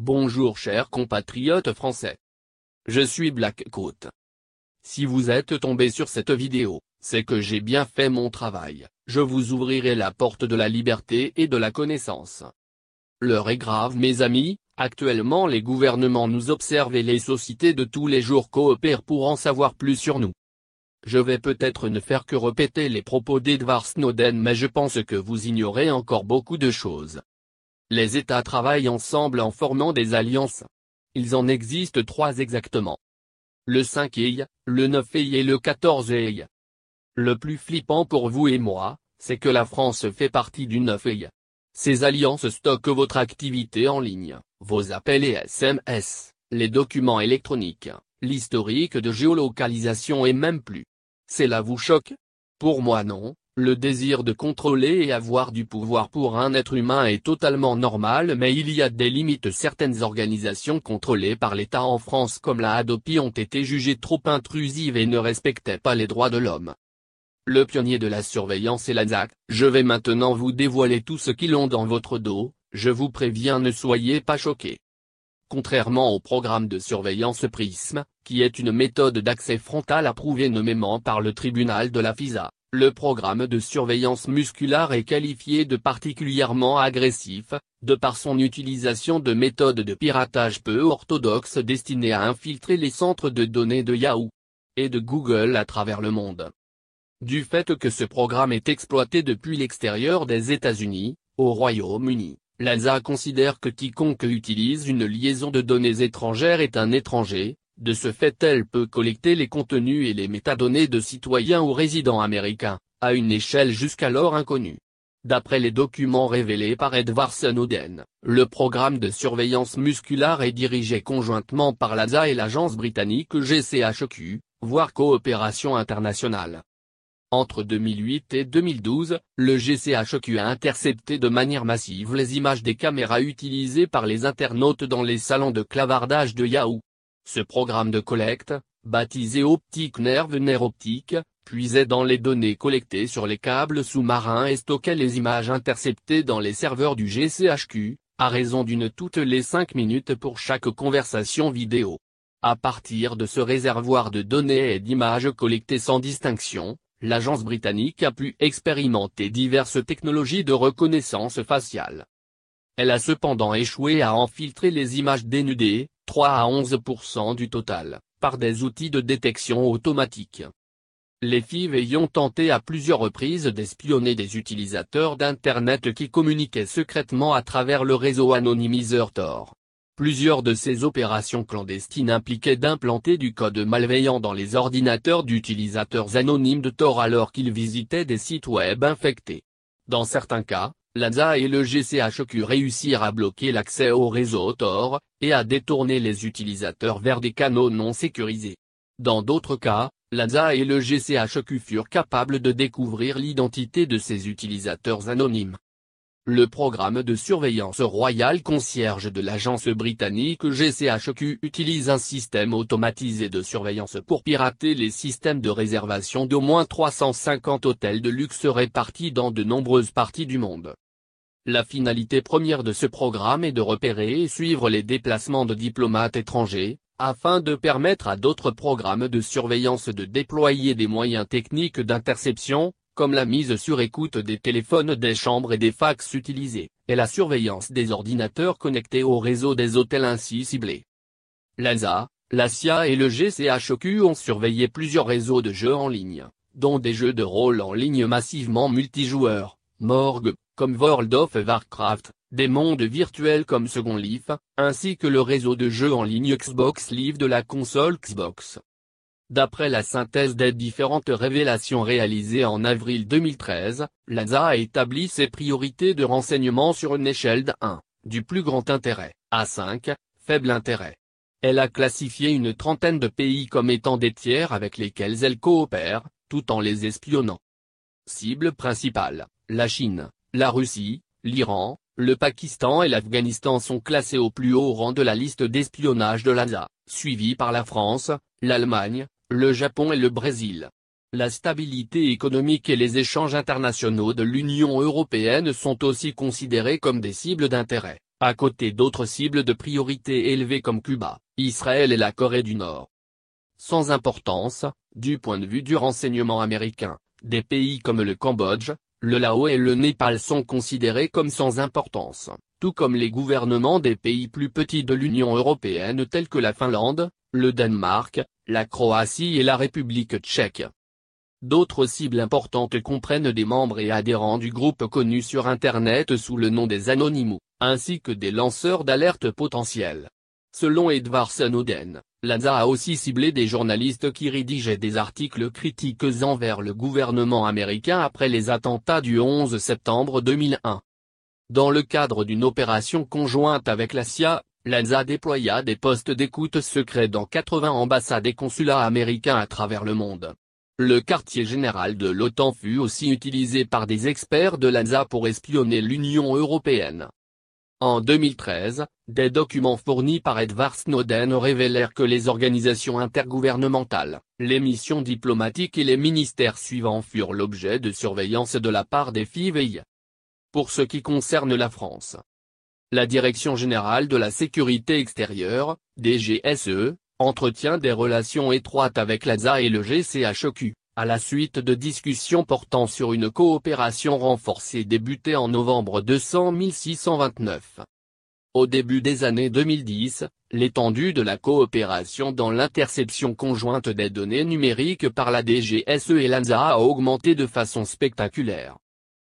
Bonjour chers compatriotes français. Je suis Blackcoat. Si vous êtes tombé sur cette vidéo, c'est que j'ai bien fait mon travail, je vous ouvrirai la porte de la liberté et de la connaissance. L'heure est grave mes amis, actuellement les gouvernements nous observent et les sociétés de tous les jours coopèrent pour en savoir plus sur nous. Je vais peut-être ne faire que répéter les propos d'Edward Snowden mais je pense que vous ignorez encore beaucoup de choses. Les États travaillent ensemble en formant des alliances. Il en existe trois exactement. Le 5 EI, le 9 EI et le 14 EI. Le plus flippant pour vous et moi, c'est que la France fait partie du 9 EI. Ces alliances stockent votre activité en ligne, vos appels et SMS, les documents électroniques, l'historique de géolocalisation et même plus. Cela vous choque? Pour moi non, le désir de contrôler et avoir du pouvoir pour un être humain est totalement normal mais il y a des limites certaines organisations contrôlées par l'État en France comme la Hadopi ont été jugées trop intrusives et ne respectaient pas les droits de l'homme. Le pionnier de la surveillance est l'ANZAC, je vais maintenant vous dévoiler tout ce qu'ils ont dans votre dos, je vous préviens ne soyez pas choqués. Contrairement au programme de surveillance PRISM, qui est une méthode d'accès frontal approuvée nommément par le tribunal de la FISA, le programme de surveillance musculaire est qualifié de particulièrement agressif, de par son utilisation de méthodes de piratage peu orthodoxes destinées à infiltrer les centres de données de Yahoo et de Google à travers le monde. Du fait que ce programme est exploité depuis l'extérieur des États-Unis, au Royaume-Uni, L'ANSA considère que quiconque utilise une liaison de données étrangères est un étranger, de ce fait elle peut collecter les contenus et les métadonnées de citoyens ou résidents américains, à une échelle jusqu'alors inconnue. D'après les documents révélés par Edward Snowden, le programme de surveillance musculaire est dirigé conjointement par l'ANSA et l'agence britannique GCHQ, voire coopération internationale. Entre 2008 et 2012, le GCHQ a intercepté de manière massive les images des caméras utilisées par les internautes dans les salons de clavardage de Yahoo. Ce programme de collecte, baptisé Optic Nerve Nerve Optique, puisait dans les données collectées sur les câbles sous-marins et stockait les images interceptées dans les serveurs du GCHQ, à raison d'une toutes les 5 minutes pour chaque conversation vidéo. À partir de ce réservoir de données et d'images collectées sans distinction, l'agence britannique a pu expérimenter diverses technologies de reconnaissance faciale. Elle a cependant échoué à infiltrer les images dénudées, 3 à 11% du total, par des outils de détection automatique. Les FIV ayant tenté à plusieurs reprises d'espionner des utilisateurs d'Internet qui communiquaient secrètement à travers le réseau anonymiseur Tor. Plusieurs de ces opérations clandestines impliquaient d'implanter du code malveillant dans les ordinateurs d'utilisateurs anonymes de Tor alors qu'ils visitaient des sites web infectés. Dans certains cas, l'ANSA et le GCHQ réussirent à bloquer l'accès au réseau Tor, et à détourner les utilisateurs vers des canaux non sécurisés. Dans d'autres cas, l'ANSA et le GCHQ furent capables de découvrir l'identité de ces utilisateurs anonymes. Le programme de surveillance royale concierge de l'agence britannique GCHQ utilise un système automatisé de surveillance pour pirater les systèmes de réservation d'au moins 350 hôtels de luxe répartis dans de nombreuses parties du monde. La finalité première de ce programme est de repérer et suivre les déplacements de diplomates étrangers, afin de permettre à d'autres programmes de surveillance de déployer des moyens techniques d'interception, comme la mise sur écoute des téléphones des chambres et des fax utilisés, et la surveillance des ordinateurs connectés au réseau des hôtels ainsi ciblés. L'ANSA, la CIA et le GCHQ ont surveillé plusieurs réseaux de jeux en ligne, dont des jeux de rôle en ligne massivement multijoueurs, morgue, comme World of Warcraft, des mondes virtuels comme Second Life, ainsi que le réseau de jeux en ligne Xbox Live de la console Xbox. D'après la synthèse des différentes révélations réalisées en avril 2013, l'ANSA a établi ses priorités de renseignement sur une échelle de 1, du plus grand intérêt, à 5, faible intérêt. Elle a classifié une trentaine de pays comme étant des tiers avec lesquels elle coopère, tout en les espionnant. Cibles principales, la Chine, la Russie, l'Iran, le Pakistan et l'Afghanistan sont classés au plus haut rang de la liste d'espionnage de l'ANSA, suivis par la France, l'Allemagne, le Japon et le Brésil. La stabilité économique et les échanges internationaux de l'Union européenne sont aussi considérés comme des cibles d'intérêt, à côté d'autres cibles de priorité élevées comme Cuba, Israël et la Corée du Nord. Sans importance, du point de vue du renseignement américain, des pays comme le Cambodge, le Laos et le Népal sont considérés comme sans importance, tout comme les gouvernements des pays plus petits de l'Union européenne tels que la Finlande, le Danemark, la Croatie et la République tchèque. D'autres cibles importantes comprennent des membres et adhérents du groupe connu sur Internet sous le nom des Anonymous, ainsi que des lanceurs d'alerte potentiels. Selon Edward Snowden, l'ANSA a aussi ciblé des journalistes qui rédigeaient des articles critiques envers le gouvernement américain après les attentats du 11 septembre 2001. Dans le cadre d'une opération conjointe avec la CIA, l'ANSA déploya des postes d'écoute secrets dans 80 ambassades et consulats américains à travers le monde. Le quartier général de l'OTAN fut aussi utilisé par des experts de l'ANSA pour espionner l'Union européenne. En 2013, des documents fournis par Edward Snowden révélèrent que les organisations intergouvernementales, les missions diplomatiques et les ministères suivants furent l'objet de surveillance de la part des FIVI. Pour ce qui concerne la France, la Direction Générale de la Sécurité Extérieure, DGSE, entretient des relations étroites avec l'ASA et le GCHQ à la suite de discussions portant sur une coopération renforcée débutée en novembre 200 629. Au début des années 2010, l'étendue de la coopération dans l'interception conjointe des données numériques par la DGSE et l'ANSA a augmenté de façon spectaculaire.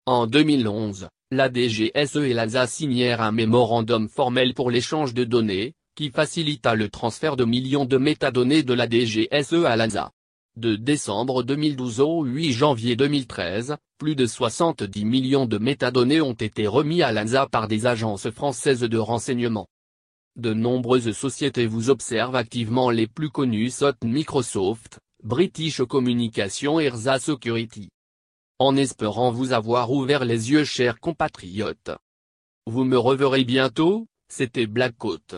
En 2011, la DGSE et l'ANSA signèrent un mémorandum formel pour l'échange de données, qui facilita le transfert de millions de métadonnées de la DGSE à l'ANSA. De décembre 2012 au 8 janvier 2013, plus de 70 millions de métadonnées ont été remis à l'ANSA par des agences françaises de renseignement. De nombreuses sociétés vous observent activement les plus connues sont Microsoft, British Communication et RZA Security. En espérant vous avoir ouvert les yeux chers compatriotes. Vous me reverrez bientôt, c'était Black Coat.